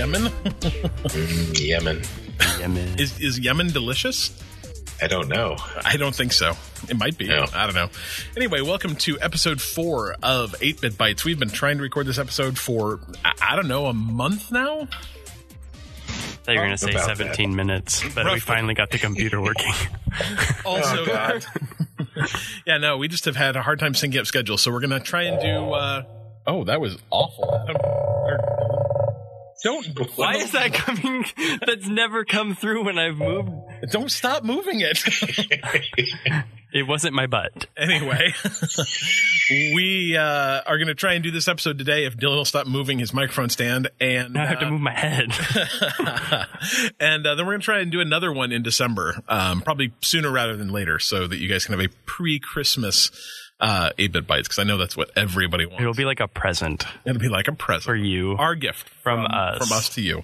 Yemen? Mm, Yemen. Yemen. is is Yemen delicious? I don't know. I don't think so. It might be. No. I don't know. Anyway, welcome to episode four of 8 Bit Bytes. We've been trying to record this episode for, I, I don't know, a month now? I thought you were going to say About 17 minutes, but we finally got the computer working. Also, Oh, God. yeah, no, we just have had a hard time syncing up schedules, so we're going to try and do, uh, oh, that was awful. Don't, Why is that coming? That's never come through when I've moved. don't stop moving it. It wasn't my butt. anyway, we uh, are going to try and do this episode today if Dylan will stop moving his microphone stand. And Now I have uh, to move my head. and uh, then we're going to try and do another one in December, um, probably sooner rather than later, so that you guys can have a pre-Christmas uh, 8-bit bites because I know that's what everybody wants. It'll be like a present It'll be like a present for you. our gift From us. from us to you.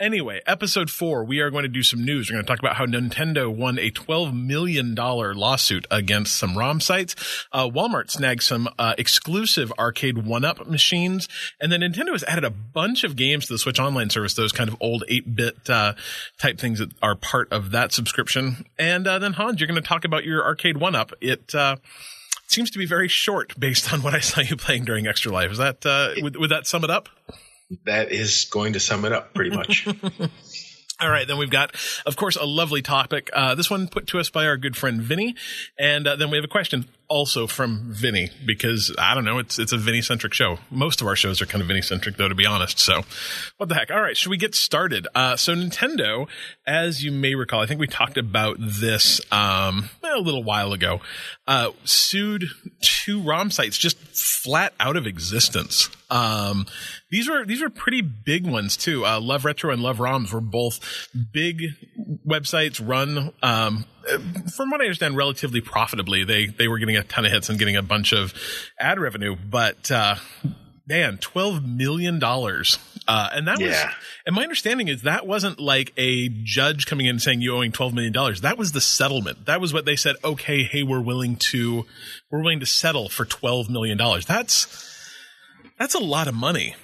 Anyway, episode four, we are going to do some news. We're going to talk about how Nintendo won a twelve million dollar lawsuit against some ROM sites. Uh, Walmart snagged some uh, exclusive arcade one-up machines, and then Nintendo has added a bunch of games to the Switch Online service. Those kind of old eight-bit uh, type things that are part of that subscription. And uh, then Hans, you're going to talk about your arcade one-up. It. Seems to be very short based on what I saw you playing during Extra Life. Is that uh, would, would that sum it up? That is going to sum it up pretty much. All right, then we've got, of course, a lovely topic. Uh, this one put to us by our good friend Vinny, and uh, then we have a question also from Vinny because I don't know, it's it's a Vinny centric show. Most of our shows are kind of Vinny centric, though, to be honest. So, what the heck? All right, should we get started? Uh, so, Nintendo, as you may recall, I think we talked about this um, a little while ago, uh, sued two ROM sites just flat out of existence. Um, these were these were pretty big ones too. Uh, Love Retro and Love ROMs were both big websites run. Um, from what I understand, relatively profitably. They they were getting a ton of hits and getting a bunch of ad revenue, but uh, man, twelve million dollars. Uh, and that was, and my understanding is that wasn't like a judge coming in and saying you owing twelve million dollars. That was the settlement. That was what they said. Okay, hey, we're willing to, we're willing to settle for twelve million dollars. That's that's a lot of money.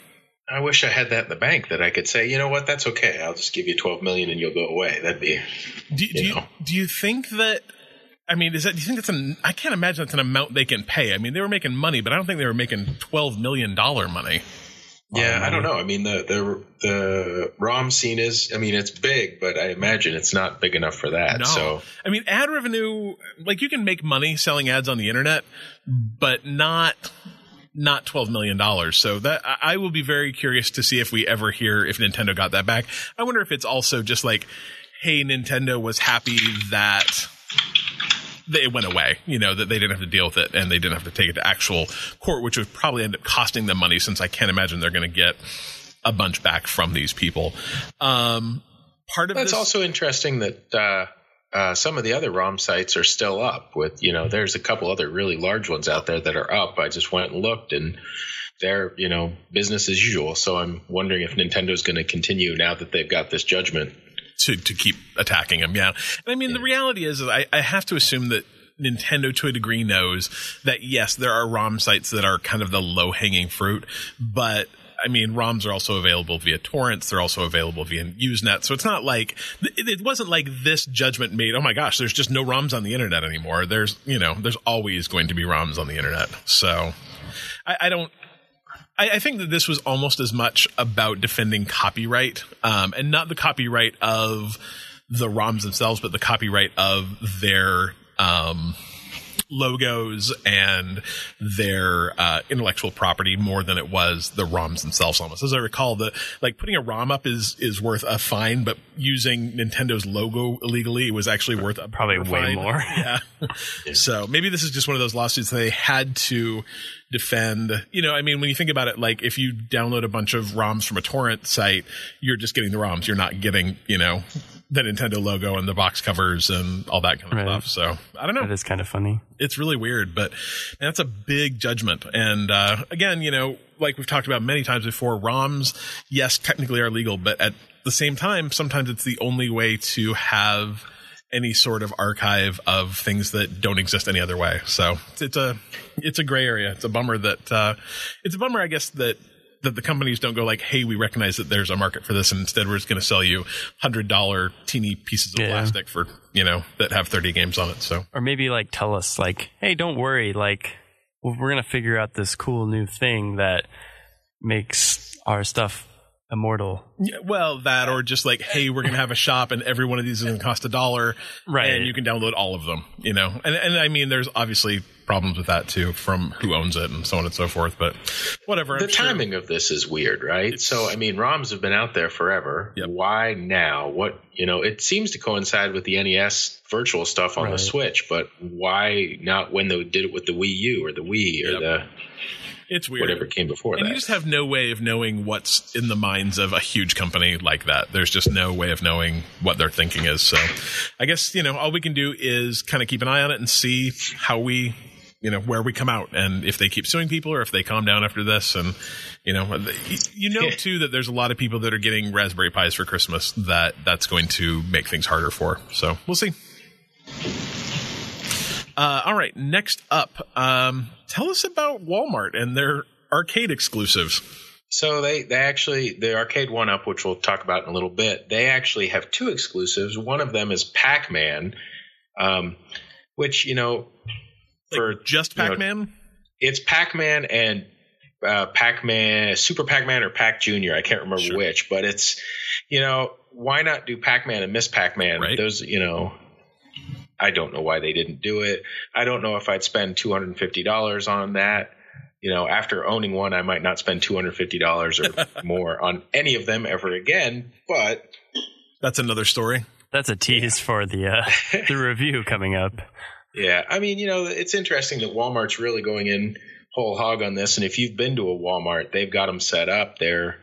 I wish I had that in the bank that I could say, you know what, that's okay. I'll just give you twelve million and you'll go away. That'd be Do, do You you know. do you think that? I mean, is that? Do you think that's an? I can't imagine that's an amount they can pay. I mean, they were making money, but I don't think they were making twelve million dollar money. Yeah, I don't know. I mean, the the the ROM scene is. I mean, it's big, but I imagine it's not big enough for that. No, So I mean, ad revenue. Like you can make money selling ads on the internet, but not not twelve million dollars. So that I I will be very curious to see if we ever hear if Nintendo got that back. I wonder if it's also just like, hey, Nintendo was happy that they went away, you know, that they didn't have to deal with it and they didn't have to take it to actual court, which would probably end up costing them money since I can't imagine they're going to get a bunch back from these people. Um, part of that's this, also interesting that uh, uh, some of the other ROM sites are still up. With you know, there's a couple other really large ones out there that are up. I just went and looked and. They're, you know, business as usual. So I'm wondering if Nintendo's going to continue now that they've got this judgment. to to keep attacking them. Yeah, and I mean the reality is, is I, I have to assume that Nintendo to a degree knows that yes, there are ROM sites that are kind of the low hanging fruit, but. I mean, ROMs are also available via torrents. They're also available via Usenet. So it's not like it, wasn't like this judgment made. Oh my gosh, there's just no ROMs on the internet anymore. There's you know, there's always going to be ROMs on the internet. So I, I don't. I, I think that this was almost as much about defending copyright, um, and not the copyright of the ROMs themselves, but the copyright of their um, logos and their uh, intellectual property more than it was the ROMs themselves. Almost as I recall, the like putting a ROM up is is worth a fine, but using Nintendo's logo illegally was actually worth a Probably way fine. more. Yeah. So maybe this is just one of those lawsuits they had to defend. You know, I mean, when you think about it, like if you download a bunch of ROMs from a torrent site, you're just getting the ROMs. You're not getting, you know, the Nintendo logo and the box covers and all that kind of Right. stuff. So I don't know That is kind of funny. it's really weird, but that's a big judgment. And uh, again, you know, like we've talked about many times before, ROMs, yes, technically are legal, but at the same time, sometimes it's the only way to have any sort of archive of things that don't exist any other way. So it's, it's a it's a gray area. It's a bummer that uh, it's a bummer, I guess, that that the companies don't go like, "Hey, we recognize that there's a market for this, and instead we're just going to sell you hundred dollar teeny pieces of Yeah. plastic for you know that have thirty games on it." So Or maybe like tell us like, hey, don't worry, like we're gonna figure out this cool new thing that makes our stuff immortal. Yeah, well, that or just like, hey, we're gonna have a shop, and every one of these is gonna cost a dollar, Right. And you can download all of them, you know. And and I mean, there's obviously problems with that too, from who owns it and so on and so forth. But whatever. the I'm sure- timing of this is weird, right? so I mean, ROMs have been out there forever. Yep. Why now? What you know? It seems to coincide with the NES virtual stuff on Right. the Switch, but why not when they did it with the Wii U or the Wii or Yep. the it's weird. whatever came before And that? you just have no way of knowing what's in the minds of a huge company like that. There's just no way of knowing what their thinking is. So I guess, you know, all we can do is kind of keep an eye on it and see how we, you know, where we come out and if they keep suing people or if they calm down after this. And, you know, you know, too, that there's a lot of people that are getting Raspberry Pis for Christmas that that's going to make things harder for. So we'll see. Uh, all right. Next up, um, tell us about Walmart and their arcade exclusives. So they they actually the arcade one up, which we'll talk about in a little bit. They actually have two exclusives. One of them is Pac Man, um, which you know for Just you know, Pac Man? it's Pac Man and uh, Pac Man, Super Pac Man or Pac Junior. I can't remember Sure. which, but it's you know why not do Pac Man and Miss Pac Man? Right. Those you know. I don't know why they didn't do it. I don't know if I'd spend two hundred and fifty dollars on that. You know, after owning one, I might not spend two hundred fifty dollars or more on any of them ever again. But That's another story. That's a tease for the uh, the review coming up. Yeah, I mean, you know, it's interesting that Walmart's really going in whole hog on this. And if you've been to a Walmart, they've got them set up. They're,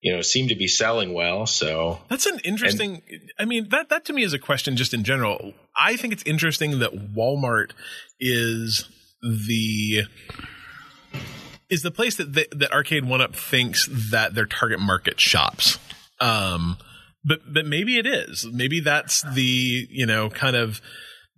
you know, seem to be selling well. So That's an interesting. I mean, that that to me is a question just in general. I think it's interesting that Walmart is the is the place that that Arcade One Up thinks that their target market shops. Um, but but maybe it is. Maybe that's the you know kind of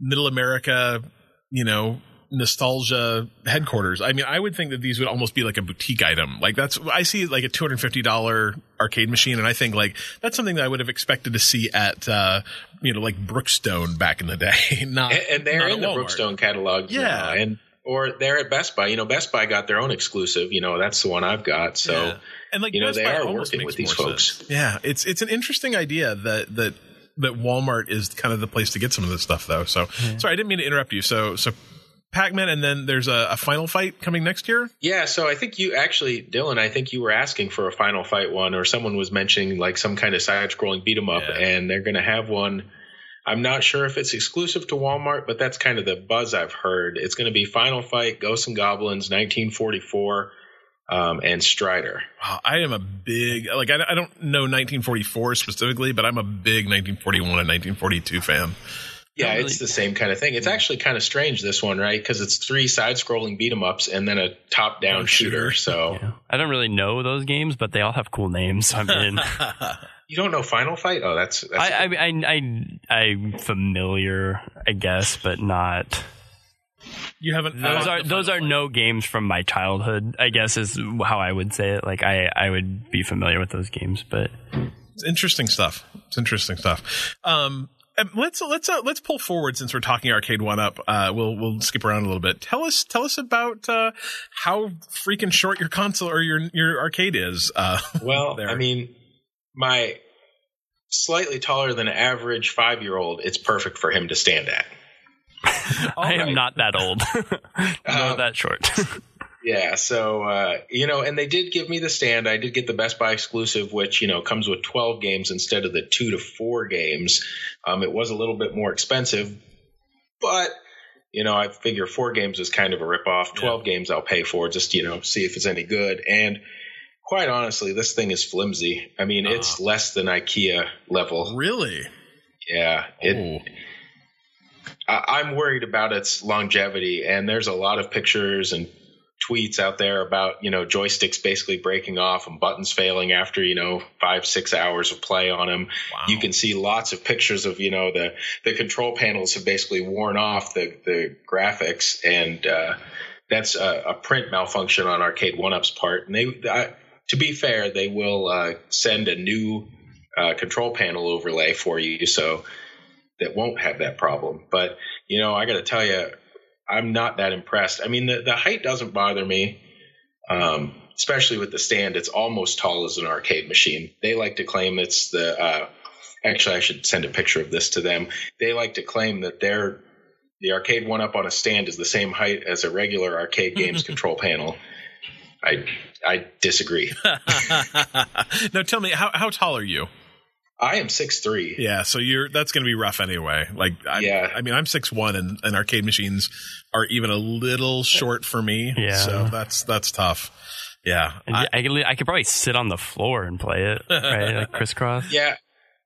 middle America, you know nostalgia headquarters. I mean, I would think that these would almost be like a boutique item. Like that's I see like a two hundred fifty dollar arcade machine, and I think like that's something that I would have expected to see at uh, you know like Brookstone back in the day. not and, and they're not in the Walmart. Brookstone catalog. Yeah. and or they're at Best Buy. You know, Best Buy got their own exclusive. You know, that's the one I've got. So. Yeah. and like you know, Best they Buy are working with these folks. sense. Yeah, it's it's an interesting idea that that that Walmart is kind of the place to get some of this stuff though. So sorry, I didn't mean to interrupt you. So so Pac-Man, and then there's a, a final fight coming next year. Yeah, so I think you actually, Dylan, I think you were asking for a Final Fight one, or someone was mentioning like some kind of side-scrolling beat 'em up, Yeah. and they're going to have one. I'm not sure if it's exclusive to Walmart, but that's kind of the buzz I've heard. It's going to be Final Fight, Ghosts and Goblins, 1944, um, and Strider. Wow, I am a big like I, I don't know 1944 specifically, but I'm a big 1941 and 1942 fan. Yeah, Don't it's the same kind of thing. It's actually kind of strange this one, right? Because it's three side-scrolling beat 'em ups and then a top-down Oh, shooter. shooter. So Yeah. I don't really know those games, but they all have cool names. I mean, you don't know Final Fight? Oh, that's, that's I, I, I, I, I'm familiar, I guess, but not. You haven't Those are those are Fight. no games from my childhood. I guess is how I would say it. Like I, I would be familiar with those games, but It's interesting stuff. It's interesting stuff. Um, let's let's uh, let's pull forward since we're talking arcade one up. Uh, we'll we'll skip around a little bit. Tell us tell us about uh, how freaking short your console or your your arcade is. Uh, Well, there. I mean, my slightly taller than average five year old, it's perfect for him to stand at. I am right. not that old, nor Um, that short. Yeah, so uh, you know, and they did give me the stand. I did get the Best Buy exclusive, which you know comes with 12 games instead of the two to four games. Um, it was a little bit more expensive, but you know, I figure four games is kind of a ripoff. 12 games I'll pay for just you know see if it's any good. And quite honestly, this thing is flimsy. I mean, it's less than IKEA level. really? Yeah, it, oh. I'm worried about its longevity, and there's a lot of pictures and tweets out there about you know joysticks basically breaking off and buttons failing after you know five six hours of play on them. Wow. You can see lots of pictures of you know the the control panels have basically worn off the the graphics, and uh, that's a, a print malfunction on Arcade One Up's part. And they I, to be fair, they will uh, send a new uh, control panel overlay for you, so that won't have that problem. But you know, I got to tell you, I'm not that impressed. I mean, the the height doesn't bother me, um, especially with the stand. It's almost tall as an arcade machine. They like to claim it's the. Uh, actually, I should send a picture of this to them. They like to claim that their the arcade one up on a stand is the same height as a regular arcade games control panel. I I disagree. now tell me how how tall are you? I am six three. Yeah, so you're that's going to be rough anyway. Like, I, Yeah. I mean, I'm six one, and, and arcade machines are even a little short for me. Yeah. so that's that's tough. Yeah, I- I, could, I could probably sit on the floor and play it, right? Like crisscross. Yeah.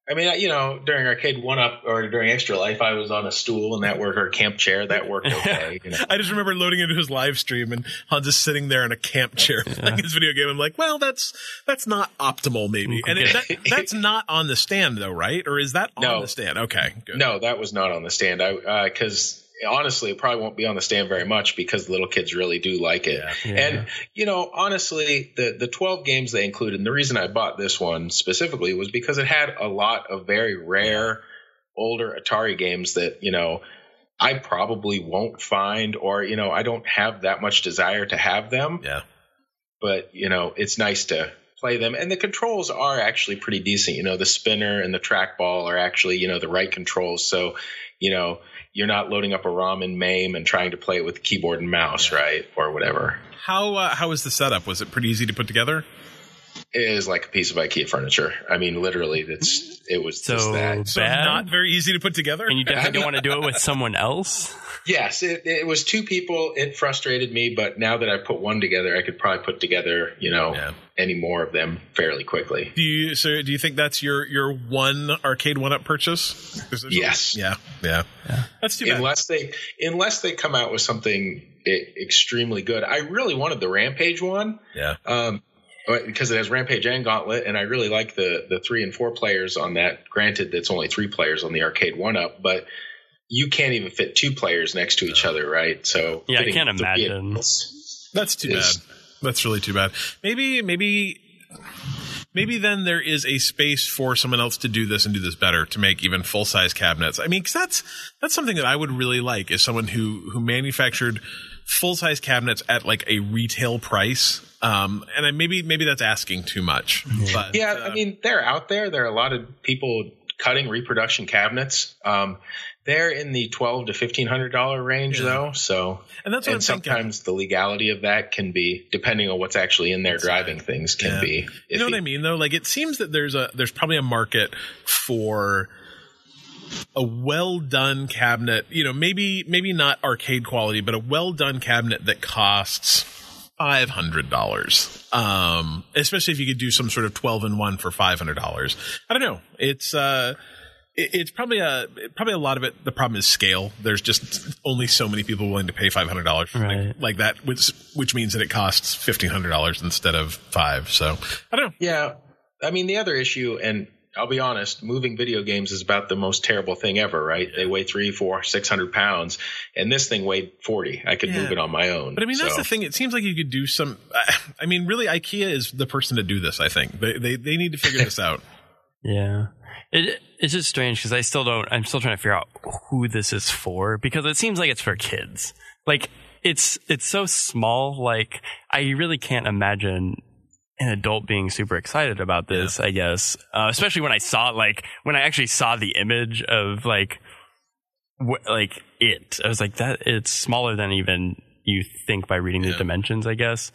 I mean, you know, during arcade one up or during Extra Life, I was on a stool and that worked, or a camp chair that worked okay. You know. I just remember loading into his live stream and Hans just sitting there in a camp chair playing his video game. I'm like, well, that's that's not optimal, maybe. And it, that, that's not on the stand, though, right? Or is that on No. the stand? Okay, good. No, that was not on the stand. I uh, because honestly, it probably won't be on the stand very much because the little kids really do like it. Yeah. Yeah. And you know, honestly, the the 12 games they included, and the reason I bought this one specifically was because it had a lot of very rare older Atari games that, you know, I probably won't find or, you know, I don't have that much desire to have them, Yeah, but you know, it's nice to play them and the controls are actually pretty decent. You know, the spinner and the trackball are actually, you know, the right controls. So, you know, you're not loading up a ROM in MAME and trying to play it with keyboard and mouse, right? Or whatever. how uh, how was the setup? Was it pretty easy to put together? It is like a piece of IKEA furniture. I mean, literally, it's it was just So that. So bad. not very easy to put together. and you definitely don't want to do it with someone else. Yes, it, it was two people. It frustrated me, but now that I put one together, I could probably put together, you know, Yeah. any more of them fairly quickly. Do you so do you think that's your your one arcade one up purchase? Is it- Yes. Yeah, yeah. That's too bad. Unless they unless they come out with something extremely good. I really wanted the Rampage one. yeah. um, because it has Rampage and Gauntlet, and I really like the the three and four players on that. Granted, that's only three players on the arcade one up, but you can't even fit two players next to each other, right? So Yeah, I can't imagine. is- That's too is- bad. That's really too bad. Maybe, maybe, maybe then there is a space for someone else to do this and do this better to make even full size cabinets. I mean, because that's that's something that I would really like is someone who who manufactured full size cabinets at like a retail price. Um, and I, maybe maybe that's asking too much. But, Yeah, uh, I mean they're out there. There are a lot of people cutting reproduction cabinets. Um, they're in the twelve to fifteen hundred dollar range Yeah. though. So and that's what and I'm thinking. sometimes the legality of that can be depending on what's actually in there driving things can Yeah. be. You know what. I mean, though. Like it seems that there's a there's probably a market for a well done cabinet. You know, maybe maybe not arcade quality, but a well done cabinet that costs five hundred dollars. Um, especially if you could do some sort of twelve in one for five hundred dollars. I don't know. It's uh. it- It's probably a probably a lot of it. The problem is scale. There's just only so many people willing to pay five hundred dollars for something Right. like that, which which means that it costs fifteen hundred dollars instead of five. So I don't know. Yeah. I mean, the other issue, and I'll be honest, moving video games is about the most terrible thing ever, right? They weigh three, four, six hundred pounds, and this thing weighed forty. I could Yeah. move it on my own. But I mean, that's the thing. It seems like you could do some. I mean, really, IKEA is the person to do this. I think they they, they need to figure this out. Yeah. It, it's just strange because I still don't, I'm still trying to figure out who this is for because it seems like it's for kids. Like, it's, it's so small. Like, I really can't imagine an adult being super excited about this, I guess. Uh, especially when I saw, like, when I actually saw the image of, like, wh- like it. I was like, that, it's smaller than even you think by reading Yeah. the dimensions, I guess.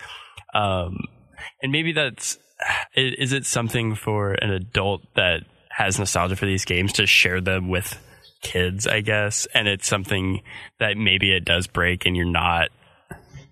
Um, and maybe that's is it something for an adult that has nostalgia for these games to share them with kids, I guess? And it's something that maybe it does break and you're not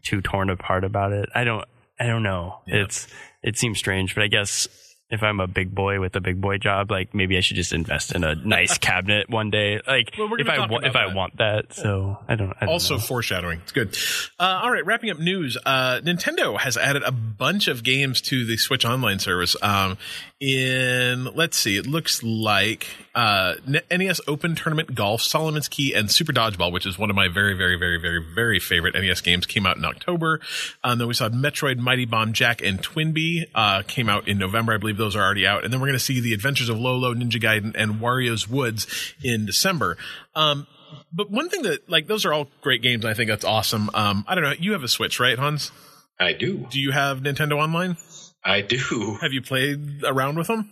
too torn apart about it. I don't, I don't know. Yeah. It's, it seems strange, but I guess if I'm a big boy with a big boy job, like maybe I should just invest in a nice cabinet one day. Like Well, if I wa- if I want that. So I don't. I don't also know. foreshadowing. It's good. Uh, all right, wrapping up news. Uh, Nintendo has added a bunch of games to the Switch Online service. Um, in let's see, it looks like uh, NES Open Tournament Golf, Solomon's Key, and Super Dodgeball, which is one of my very, very, very, very, very favorite NES games, came out in October. Um, then we saw Metroid, Mighty Bomb Jack, and Twinbee uh, came out in November. I believe those are already out. And then we're going to see The Adventures of Lolo, Ninja Gaiden, and Wario's Woods in December. Um, but one thing that like those are all great games. I think that's awesome. Um, I don't know. You have a Switch, right, Hans? I do. Do you have Nintendo Online? I do. Have you played around with them?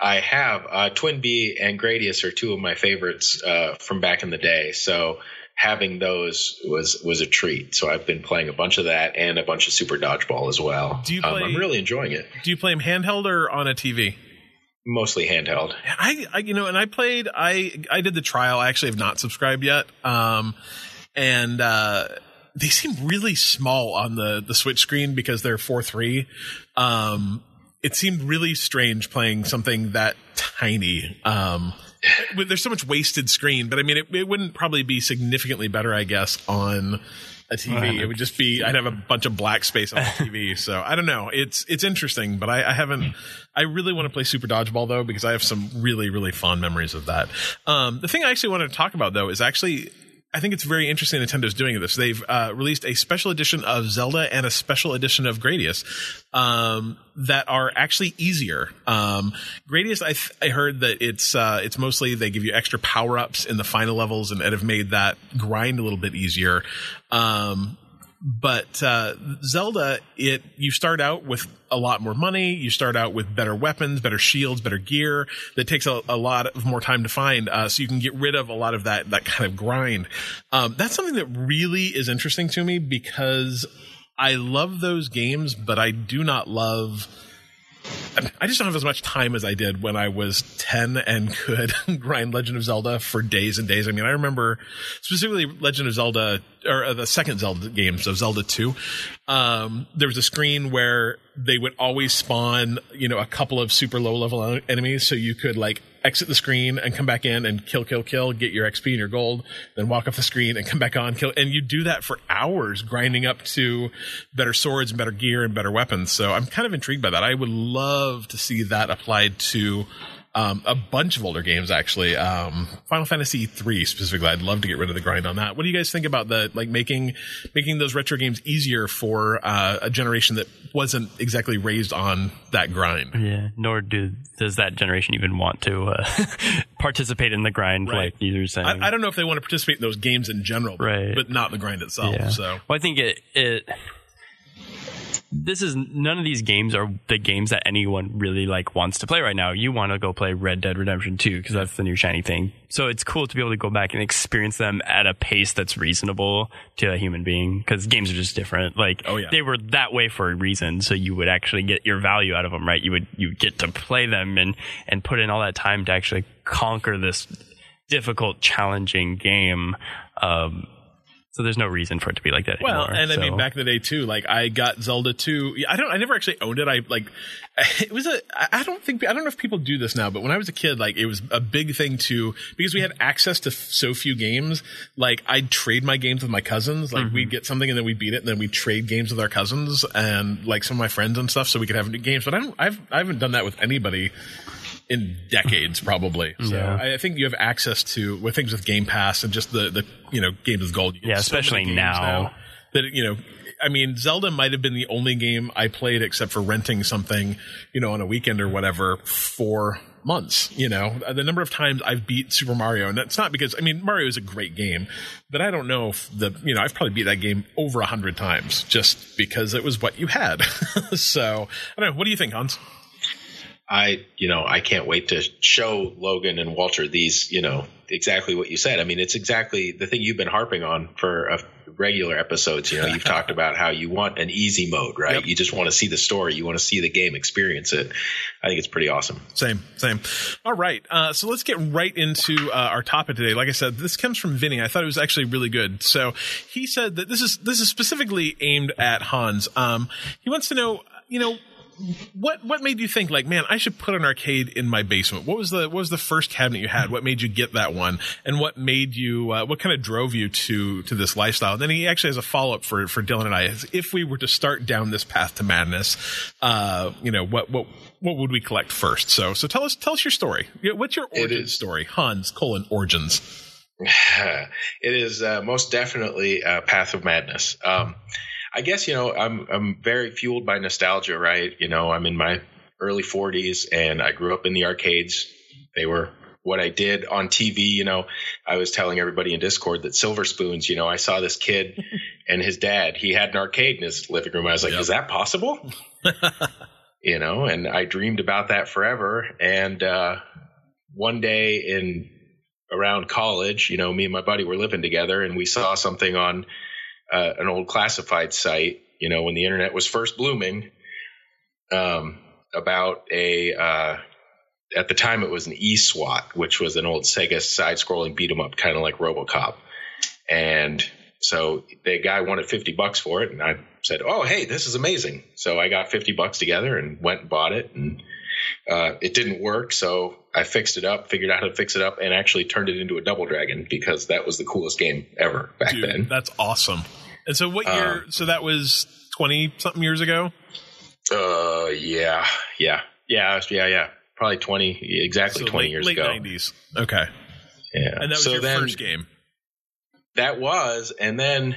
I have. Uh, Twin Bee and Gradius are two of my favorites uh, from back in the day. So having those was was a treat. So I've been playing a bunch of that and a bunch of Super Dodgeball as well. Do you Um, I'm really enjoying it. Do you play them handheld or on a TV? Mostly handheld. I, I you know, and I played. I I did the trial. I actually have not subscribed yet. Um, and uh, they seem really small on the the Switch screen because they're four three. Um, it seemed really strange playing something that tiny. Um, there's so much wasted screen, but I mean, it, it wouldn't probably be significantly better, I guess, on a TV. It would just be I'd have a bunch of black space on the TV. So I don't know. It's it's interesting, but I, I haven't. I really want to play Super Dodgeball though because I have some really really fond memories of that. Um, the thing I actually wanted to talk about though is actually. I think it's very interesting Nintendo's doing this. They've uh, released a special edition of Zelda and a special edition of Gradius um, that are actually easier. Um, Gradius, I, th- I heard that it's uh, it's mostly they give you extra power ups in the final levels and, and have made that grind a little bit easier. Um, but uh, Zelda, it you start out with a lot more money. You start out with better weapons, better shields, better gear. That takes a, a lot of more time to find, uh, so you can get rid of a lot of that that kind of grind. Um, that's something that really is interesting to me because I love those games, but I do not love. I just don't have as much time as I did when I was 10 and could grind Legend of Zelda for days and days. I mean, I remember specifically Legend of Zelda or uh, the second Zelda game, so Zelda 2. Um, there was a screen where they would always spawn, you know, a couple of super low level enemies. So you could like exit the screen and come back in and kill, kill, kill, get your XP and your gold, then walk off the screen and come back on, kill. And you do that for hours, grinding up to better swords and better gear and better weapons. So I'm kind of intrigued by that. I would love to see that applied to um, a bunch of older games, actually. Um, Final Fantasy three specifically. I'd love to get rid of the grind on that. What do you guys think about the like making making those retro games easier for uh, a generation that wasn't exactly raised on that grind? Yeah, nor do does that generation even want to uh, participate in the grind, Right. like you were saying. I, I don't know if they want to participate in those games in general, but, Right. but not the grind itself. Yeah. So well, I think it it this is none of these games are the games that anyone really like wants to play right now. You want to go play Red Dead Redemption 2 because that's the new shiny thing. So it's cool to be able to go back and experience them at a pace that's reasonable to a human being because games are just different. Like Oh, yeah. they were that way for a reason, so you would actually get your value out of them, right? You would you get to play them and and put in all that time to actually conquer this difficult, challenging game. Um, so there's no reason for it to be like that Well, anymore. and I mean, back in the day too, like I got Zelda 2. I don't, I never actually owned it. I like, it was a, I don't think, I don't know if people do this now, but when I was a kid, like it was a big thing to, because we had access to so few games, like I'd trade my games with my cousins. Like we'd mm-hmm. get something and then we'd beat it and then we'd trade games with our cousins and like some of my friends and stuff so we could have new games. But I don't, I've, I haven't done that with anybody in decades probably. So Yeah. I, I think you have access to with things with Game Pass and just the the you know games with gold. Yeah, so especially games now. that you know. I mean, Zelda might have been the only game I played except for renting something, you know, on a weekend or whatever for months. You know, uh, the number of times I've beat Super Mario, and that's not because I mean Mario is a great game, but I don't know if the you know I've probably beat that game over a hundred times just because it was what you had. so I don't know. What do you think, Hans? I, you know, I can't wait to show Logan and Walter these, you know, exactly what you said. I mean, it's exactly the thing you've been harping on for uh, regular episodes. You know, you've talked about how you want an easy mode, right? Yep. You just want to see the story, you want to see the game, experience it. I think it's pretty awesome. Same, same. All right. Uh, so let's get right into uh, our topic today. Like I said, this comes from Vinny. I thought it was actually really good. So he said that this is this is specifically aimed at Hans. Um, he wants to know, you know, what what made you think like, man, I should put an arcade in my basement? What was the what was the first cabinet you had? What made you get that one? And what made you uh, what kind of drove you to to this lifestyle? And then he actually has a follow up for for Dylan and I. If we were to start down this path to madness, uh, you know, what what what would we collect first? So so tell us tell us your story. What's your origin story? Hans colon origins. it is uh, most definitely a path of madness. Um, I guess you know I'm I'm very fueled by nostalgia, right? You know, I'm in my early 40s and I grew up in the arcades. They were what I did on TV. You know, I was telling everybody in Discord that Silver Spoons. You know, I saw this kid and his dad. He had an arcade in his living room. I was like, yep. is that possible? you know, and I dreamed about that forever. And uh, one day in around college, you know, me and my buddy were living together, and we saw something on uh, an old classified site, you know, when the internet was first blooming, um, about a uh, at the time it was an E-SWAT, which was an old Sega side-scrolling beat 'em up, kind of like RoboCop, and so the guy wanted 50 bucks for it, and I said, "Oh, hey, this is amazing!" So I got 50 bucks together and went and bought it, and uh, it didn't work, so I fixed it up, figured out how to fix it up, and actually turned it into a Double Dragon because that was the coolest game ever back Dude, then. That's awesome. And so, what year? Uh, so that was twenty something years ago. Uh, yeah, yeah, yeah, yeah, yeah. Probably twenty, exactly so twenty late, years late ago. Late nineties. Okay. Yeah. And that was so your then, first game. That was, and then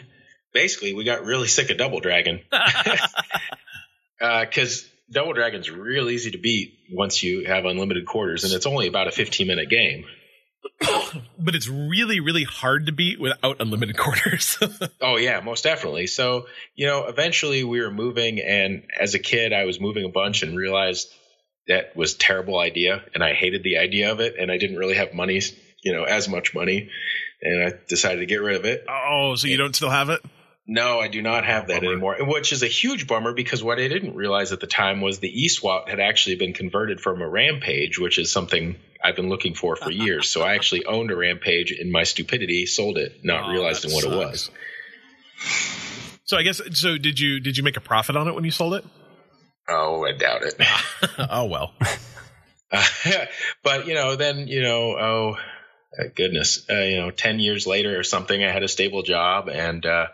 basically we got really sick of Double Dragon because. Double Dragon's real easy to beat once you have unlimited quarters, and it's only about a 15 minute game. but it's really, really hard to beat without unlimited quarters. oh yeah, most definitely. So you know, eventually we were moving, and as a kid, I was moving a bunch and realized that was terrible idea, and I hated the idea of it, and I didn't really have money, you know, as much money, and I decided to get rid of it. Oh, so you don't still have it? No, I do not have that bummer. anymore, which is a huge bummer because what I didn't realize at the time was the E-SWAT had actually been converted from a Rampage, which is something I've been looking for for years. so I actually owned a Rampage in my stupidity, sold it, not oh, realizing what sucks. it was. So I guess so. Did you did you make a profit on it when you sold it? Oh, I doubt it. oh well. Uh, but you know, then you know, oh goodness, uh, you know, ten years later or something, I had a stable job and. Uh,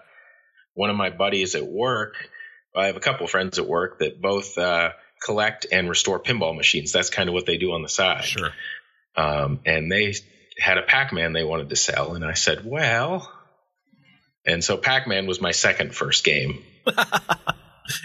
one of my buddies at work, I have a couple of friends at work that both uh, collect and restore pinball machines. That's kind of what they do on the side. Sure. Um, and they had a Pac-Man they wanted to sell, and I said, "Well," and so Pac-Man was my second first game. and,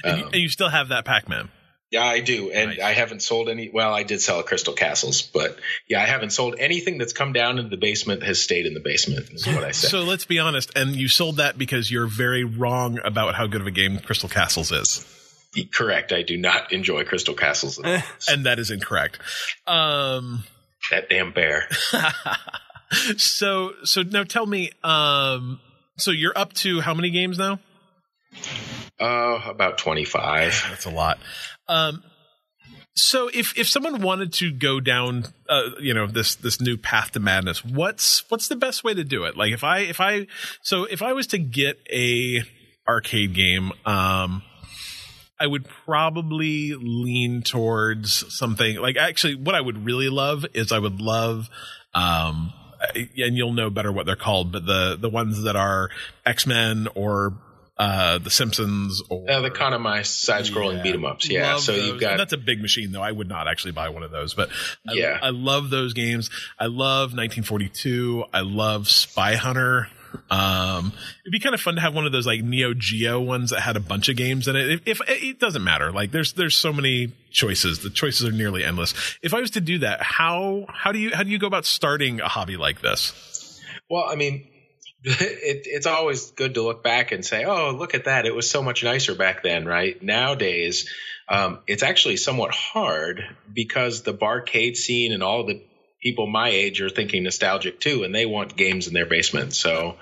um, you, and, you, still have that Pac-Man. Yeah, I do, and nice. I haven't sold any. Well, I did sell Crystal Castles, but yeah, I haven't sold anything that's come down into the basement has stayed in the basement. Is what I said. So let's be honest, and you sold that because you're very wrong about how good of a game Crystal Castles is. Correct. I do not enjoy Crystal Castles, and that is incorrect. Um, that damn bear. so, so now tell me. Um, so you're up to how many games now? Uh, about 25. That's a lot. Um, so if if someone wanted to go down uh, you know this this new path to madness what's what's the best way to do it? Like if i if i so if i was to get a arcade game um i would probably lean towards something like actually what i would really love is i would love um and you'll know better what they're called but the the ones that are x-men or uh, The Simpsons or uh, the kind of my side-scrolling yeah, beat 'em ups. Yeah, so those. you've got and that's a big machine though. I would not actually buy one of those, but I, yeah, I love those games. I love 1942. I love Spy Hunter. Um, it'd be kind of fun to have one of those like Neo Geo ones that had a bunch of games in it. If, if, it doesn't matter, like there's there's so many choices. The choices are nearly endless. If I was to do that, how how do you how do you go about starting a hobby like this? Well, I mean, it, it's always good to look back and say, "Oh, look at that! It was so much nicer back then." Right nowadays, um, it's actually somewhat hard because the barcade scene and all the people my age are thinking nostalgic too, and they want games in their basement. So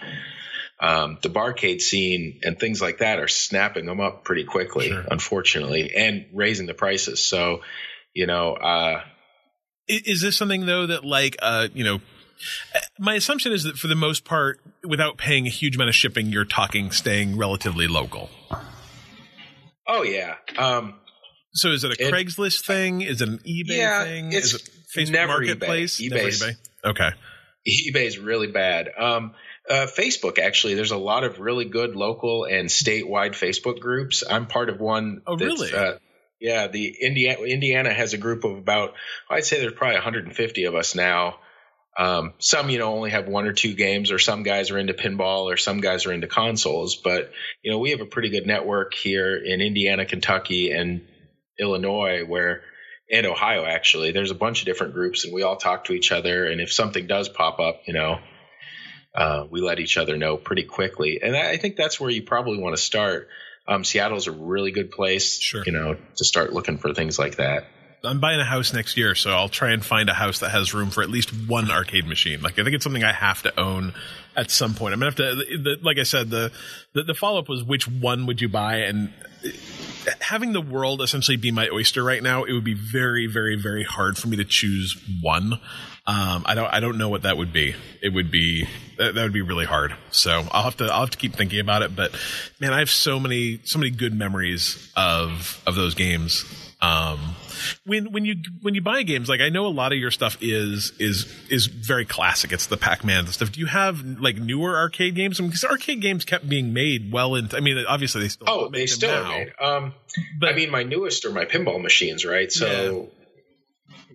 um, the barcade scene and things like that are snapping them up pretty quickly, sure. unfortunately, and raising the prices. So, you know, uh, is this something though that like uh, you know my assumption is that for the most part, without paying a huge amount of shipping, you're talking staying relatively local. Oh yeah. Um, So is it a It- Craigslist thing? Is it an eBay Yeah, thing? it's is it Facebook never Marketplace? eBay. Never eBay. Okay. eBay's really bad. Um, uh, Facebook actually, there's a lot of really good local and statewide Facebook groups. I'm part of one. Oh, that's, really? Uh, yeah, the Indiana Indiana has a group of about I'd say there's probably 150 of us now. Um, some you know only have one or two games, or some guys are into pinball, or some guys are into consoles. But you know we have a pretty good network here in Indiana, Kentucky, and Illinois where and Ohio actually. There's a bunch of different groups, and we all talk to each other. And if something does pop up, you know, uh, we let each other know pretty quickly. And I think that's where you probably want to start. Um, Seattle's a really good place, Sure. you know, to start looking for things like that. I'm buying a house next year, so I'll try and find a house that has room for at least one arcade machine. Like I think it's something I have to own at some point. I'm gonna have to. The, like I said, the the, the follow up was which one would you buy, and having the world essentially be my oyster right now, it would be very, very, very hard for me to choose one. Um, I don't, I don't know what that would be. It would be that, that would be really hard. So I'll have to, I'll have to keep thinking about it. But man, I have so many, so many good memories of of those games. Um, when when you when you buy games, like I know a lot of your stuff is is is very classic. It's the Pac Man stuff. Do you have like newer arcade games? I mean, because arcade games kept being made well into. I mean, obviously they still Oh, they still now. are made. Um, But I mean, my newest are my pinball machines, right? So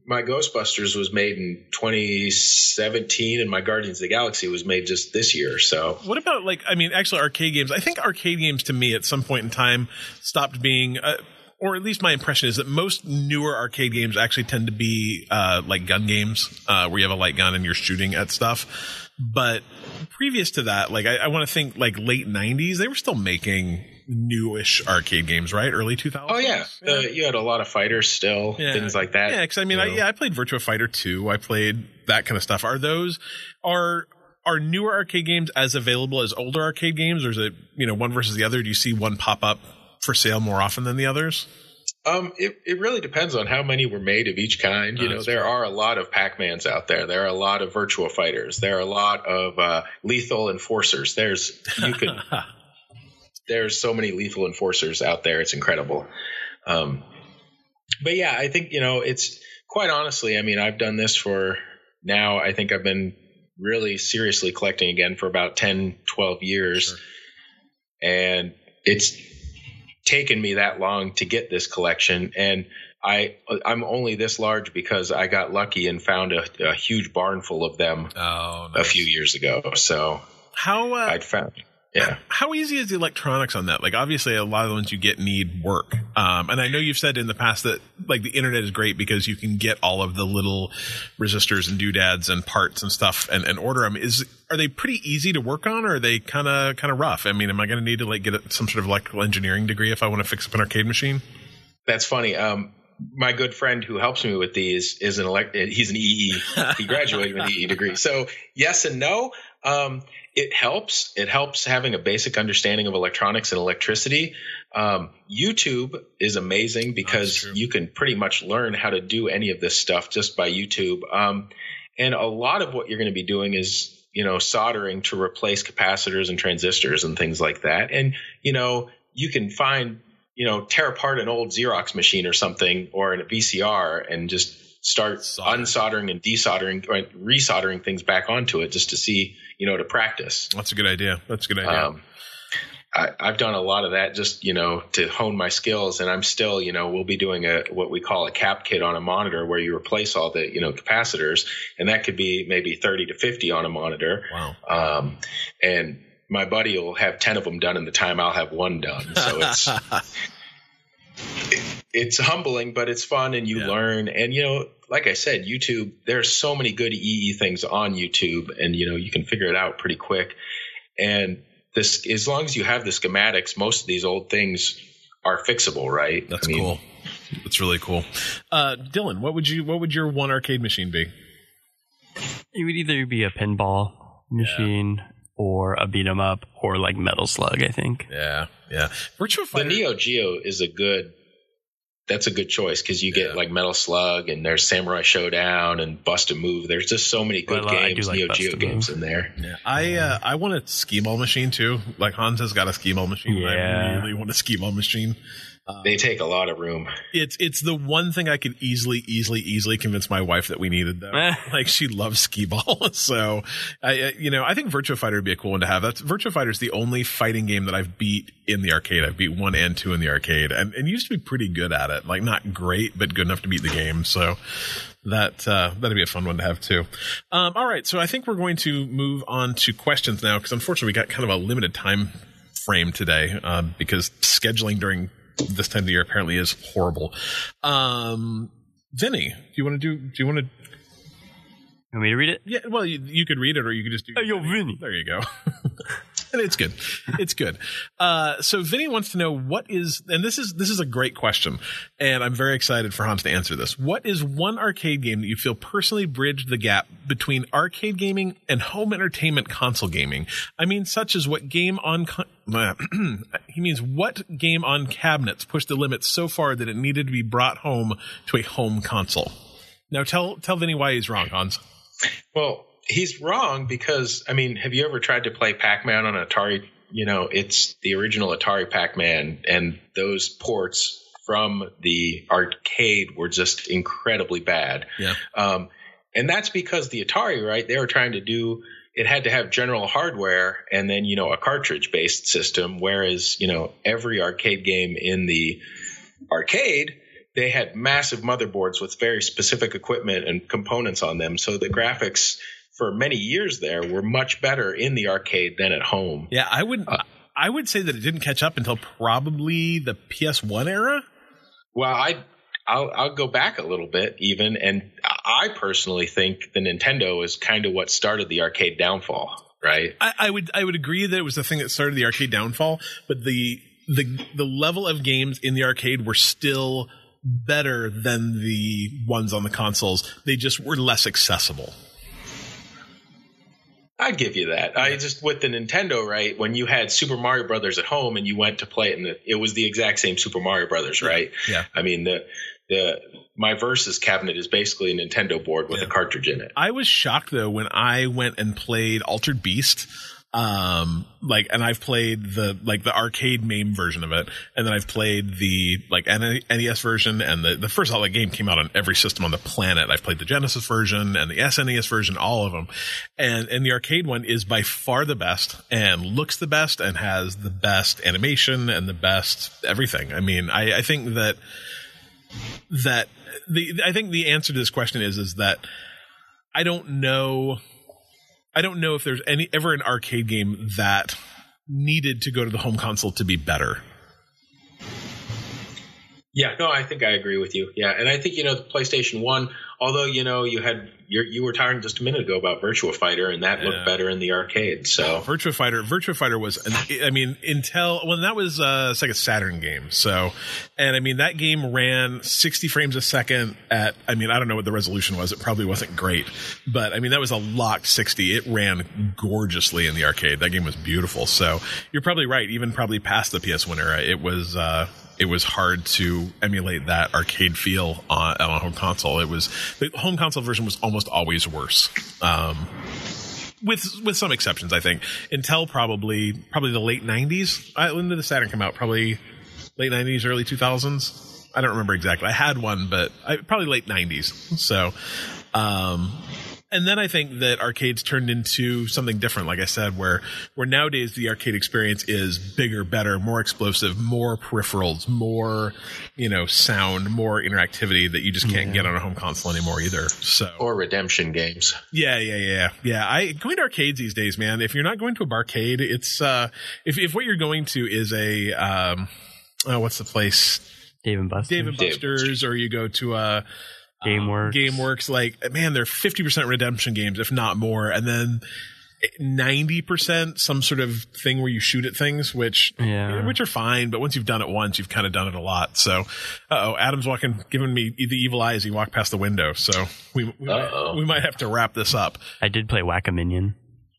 my Ghostbusters was made in 2017, and my Guardians of the Galaxy was made just this year. So What about like I mean actually arcade games? I think arcade games to me at some point in time stopped being uh, or at least my impression is that most newer arcade games actually tend to be uh, like gun games uh, where you have a light gun and you're shooting at stuff. But previous to that, like I, I want to think like late '90s, they were still making newish arcade games, right? Early 2000s. Oh yeah, Uh, you had a lot of fighters still, Yeah. things like that. Yeah, because I mean, I, yeah, I played Virtua Fighter 2. I played that kind of stuff. Are those are are newer arcade games as available as older arcade games, or is it you know one versus the other? Do you see one pop up for sale more often than the others? Um, it, it really depends on how many were made of each kind. You Oh, know, there are a lot of Pac-Mans out there. There are a lot of Virtua Fighters. There are a lot of uh, Lethal Enforcers. There's you could there's so many Lethal Enforcers out there. It's incredible. Um, but yeah, I think you know it's quite honestly. I mean, I've done this for now. I think I've been really seriously collecting again for about 10, 12 years, Sure. and it's taken me that long to get this collection and I I'm only this large because I got lucky and found a, a huge barn full of them Oh, a few years ago. So how uh, I'd found yeah. how easy is the electronics on that? Like, obviously, a lot of the ones you get need work. Um, and I know you've said in the past that like the internet is great because you can get all of the little resistors and doodads and parts and stuff and, and order them. Is are they pretty easy to work on, or are they kind of kind of rough? I mean, am I going to need to like get some sort of electrical engineering degree if I want to fix up an arcade machine? That's funny. Um, my good friend who helps me with these is an elect. He's an EE. He graduated with an EE degree. So yes and no. Um, it helps. It helps having a basic understanding of electronics and electricity. Um, YouTube is amazing because you can pretty much learn how to do any of this stuff just by YouTube. Um, and a lot of what you're going to be doing is you know soldering to replace capacitors and transistors and things like that. And you know you can find you know, tear apart an old Xerox machine or something or a VCR and just start Solder. unsoldering and desoldering or resoldering things back onto it just to see, you know, to practice. That's a good idea. That's a good idea. Um, I, I've done a lot of that just, you know, to hone my skills. And I'm still, you know, we'll be doing a what we call a cap kit on a monitor where you replace all the, you know, capacitors. And that could be maybe 30 to 50 on a monitor. wow. Um, and my buddy will have 10 of them done in the time I'll have one done. So it's, it's humbling, but it's fun and you Yeah. learn. And, you know, like I said, YouTube, there's so many good EE things on YouTube and, you know, you can figure it out pretty quick. And this, as long as you have the schematics, most of these old things are fixable, right? That's I mean, cool. That's really cool. Uh, Dylan, what would you what would your one arcade machine be? It would either be a pinball machine or a beat 'em up or like Metal Slug. I think. Yeah, yeah. Virtua The Neo Geo is a good. That's a good choice because you get Yeah. like Metal Slug and there's Samurai Shodown and Bust a Move. There's just so many good Well, games, like Neo Geo games in there. Yeah, I uh, I want a skee ball machine too. Like Hans has got a skee ball machine. and I Yeah. really want a skee ball machine. They take a lot of room. It's it's the one thing I could easily, easily, easily convince my wife that we needed though. like she loves skee ball, so I, you know, I think Virtua Fighter would be a cool one to have. That's Virtua Fighter is the only fighting game that I've beat in the arcade. I've beat one and two in the arcade, and, and used to be pretty good at it. Like not great, but good enough to beat the game. So that uh, that'd be a fun one to have too. Um, all right, so I think we're going to move on to questions now because unfortunately we got kind of a limited time frame today uh, because scheduling during this time of the year apparently is horrible. Um, Vinny, do you want to do? Do you want to? You Want me to read it? Yeah, well, you, you could read it, or you could just do. Hey, yo, Vinny. There you go. it's good. It's good. Uh, so Vinny wants to know what is, and this is this is a great question, and I'm very excited for Hans to answer this. What is one arcade game that you feel personally bridged the gap between arcade gaming and home entertainment console gaming? I mean, such as what game on. Con- he means what game on cabinets pushed the limits so far that it needed to be brought home to a home console. Now tell tell Vinny why he's wrong, Hans. Well, he's wrong because I mean, have you ever tried to play Pac-Man on Atari? You know, it's the original Atari Pac-Man, and those ports from the arcade were just incredibly bad. Yeah. Um, and that's because the Atari, right? They were trying to do. It had to have general hardware and then you know a cartridge based system, whereas you know every arcade game in the arcade they had massive motherboards with very specific equipment and components on them. So the graphics for many years there were much better in the arcade than at home. Yeah, I would uh, I would say that it didn't catch up until probably the PS1 era. Well, I I'll, I'll go back a little bit even, and I personally think the Nintendo is kind of what started the arcade downfall. Right. I, I would I would agree that it was the thing that started the arcade downfall, but the the the level of games in the arcade were still better than the ones on the consoles. They just were less accessible. I'd give you that. I just with the Nintendo, right? When you had Super Mario Brothers at home and you went to play it, and it was the exact same Super Mario Brothers, right? Yeah. I mean the the my versus cabinet is basically a Nintendo board with yeah. a cartridge in it. I was shocked though when I went and played Altered Beast um like and i've played the like the arcade MAME version of it and then i've played the like nes version and the the first all the game came out on every system on the planet. I've played the genesis version and the snes version all of them and and the arcade one is by far the best and looks the best and has the best animation and the best everything. I mean i i think that that the i think the answer to this question is is that i don't know I don't know if there's any ever an arcade game that needed to go to the home console to be better. Yeah, no, I think I agree with you. Yeah, and I think you know the PlayStation One, although you know you had you were talking just a minute ago about Virtua Fighter, and that yeah. looked better in the arcade. So Virtua Fighter, Virtua Fighter was, an, I mean, Intel. Well, that was uh, it's like a Saturn game. So, and I mean that game ran 60 frames a second at. I mean, I don't know what the resolution was. It probably wasn't great, but I mean that was a locked 60. It ran gorgeously in the arcade. That game was beautiful. So you're probably right. Even probably past the PS1 era, it was. Uh, it was hard to emulate that arcade feel on, on a home console. It was the home console version was almost always worse. Um, with with some exceptions, I think Intel probably probably the late '90s. Uh, when did the Saturn come out? Probably late '90s, early 2000s. I don't remember exactly. I had one, but I, probably late '90s. So, um, and then I think that arcades turned into something different, like I said, where where nowadays the arcade experience is bigger, better, more explosive, more peripherals, more you know sound, more interactivity that you just can't yeah. get on a home console anymore either. So or redemption games. Yeah, yeah, yeah, yeah. I going to arcades these days, man. If you're not going to a barcade, it's uh, if if what you're going to is a um, oh, what's the place? Dave and Buster's. Dave and Buster's, or you go to a GameWorks. Um, GameWorks, like man, they're fifty percent redemption games, if not more, and then ninety percent some sort of thing where you shoot at things, which yeah. which are fine, but once you've done it once, you've kind of done it a lot. So, oh, Adam's walking, giving me the evil eye as he walked past the window. So we we might, we might have to wrap this up. I did play Whack a Minion.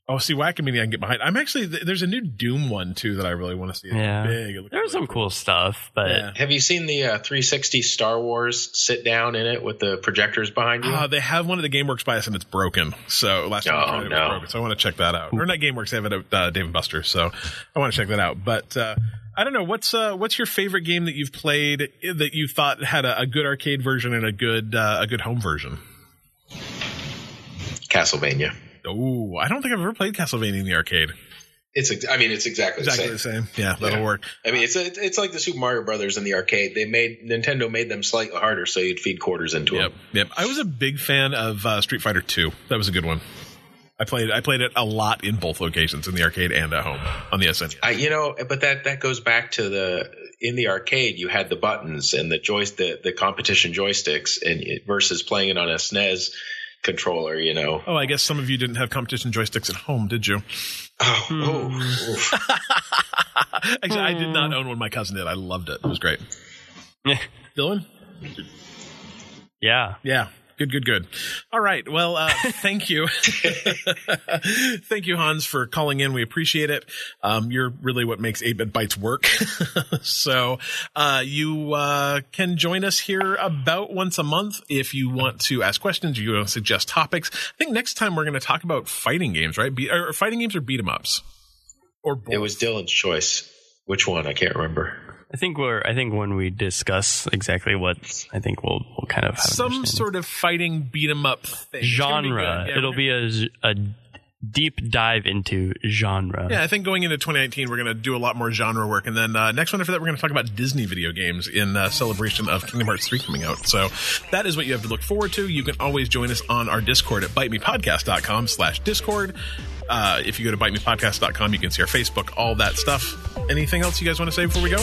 Oh, see, Whack-A-Mini I can get behind. I'm actually there's a new Doom one too that I really want to see. It's yeah, big. There's really some cool stuff, but yeah. have you seen the uh, 360 Star Wars sit down in it with the projectors behind you? Uh, they have one at the GameWorks by us and it's broken. So last time oh, I tried it, no. broken. So I want to check that out. Or not GameWorks, they have it at uh, Dave and Buster. So I want to check that out. But uh, I don't know what's uh, what's your favorite game that you've played that you thought had a, a good arcade version and a good uh, a good home version. Castlevania. Oh, I don't think I've ever played Castlevania in the arcade. It's I mean it's exactly, Exactly the the same. same. Yeah, that'll Yeah. work. I mean it's a, it's like the Super Mario Brothers in the arcade. They made Nintendo made them slightly harder so you'd feed quarters into Yep, them. yep. I was a big fan of uh, Street Fighter Two. That was a good one. I played I played it a lot in both locations, in the arcade and at home on the SNES. I, you know, but that that goes back to the in the arcade you had the buttons and the joy the, the competition joysticks and versus playing it on a SNES controller. You know, Oh, I guess some of you didn't have competition joysticks at home, did you? oh, Hmm. oh, oof. Actually, I did not own one. My cousin did. I loved it. It was great. Dylan? yeah. Yeah. Good, good, good. All right. Well, uh, thank you. thank you, Hans, for calling in. We appreciate it. Um, you're really what makes 8-Bit Bytes work. so, uh, you, uh, can join us here about once a month if you want to ask questions, you want to suggest topics. I think next time we're going to talk about fighting games, right? Be- or fighting games or beat 'em ups? Or both? it was Dylan's choice. Which one? I can't remember. I think we're. I think when we discuss exactly what, I think we'll we'll kind of have some sort of fighting beat 'em up thing. Gonna be genre. Yeah, It'll be a, a deep dive into genre. Yeah, I think going into 2019, we're going to do a lot more genre work. And then uh, next one after that, we're going to talk about Disney video games in uh, celebration of Kingdom Hearts 3 coming out. So that is what you have to look forward to. You can always join us on our Discord at bitemepodcast.com slash Discord. Uh, if you go to bitemepodcast.com, you can see our Facebook, all that stuff. Anything else you guys want to say before we go?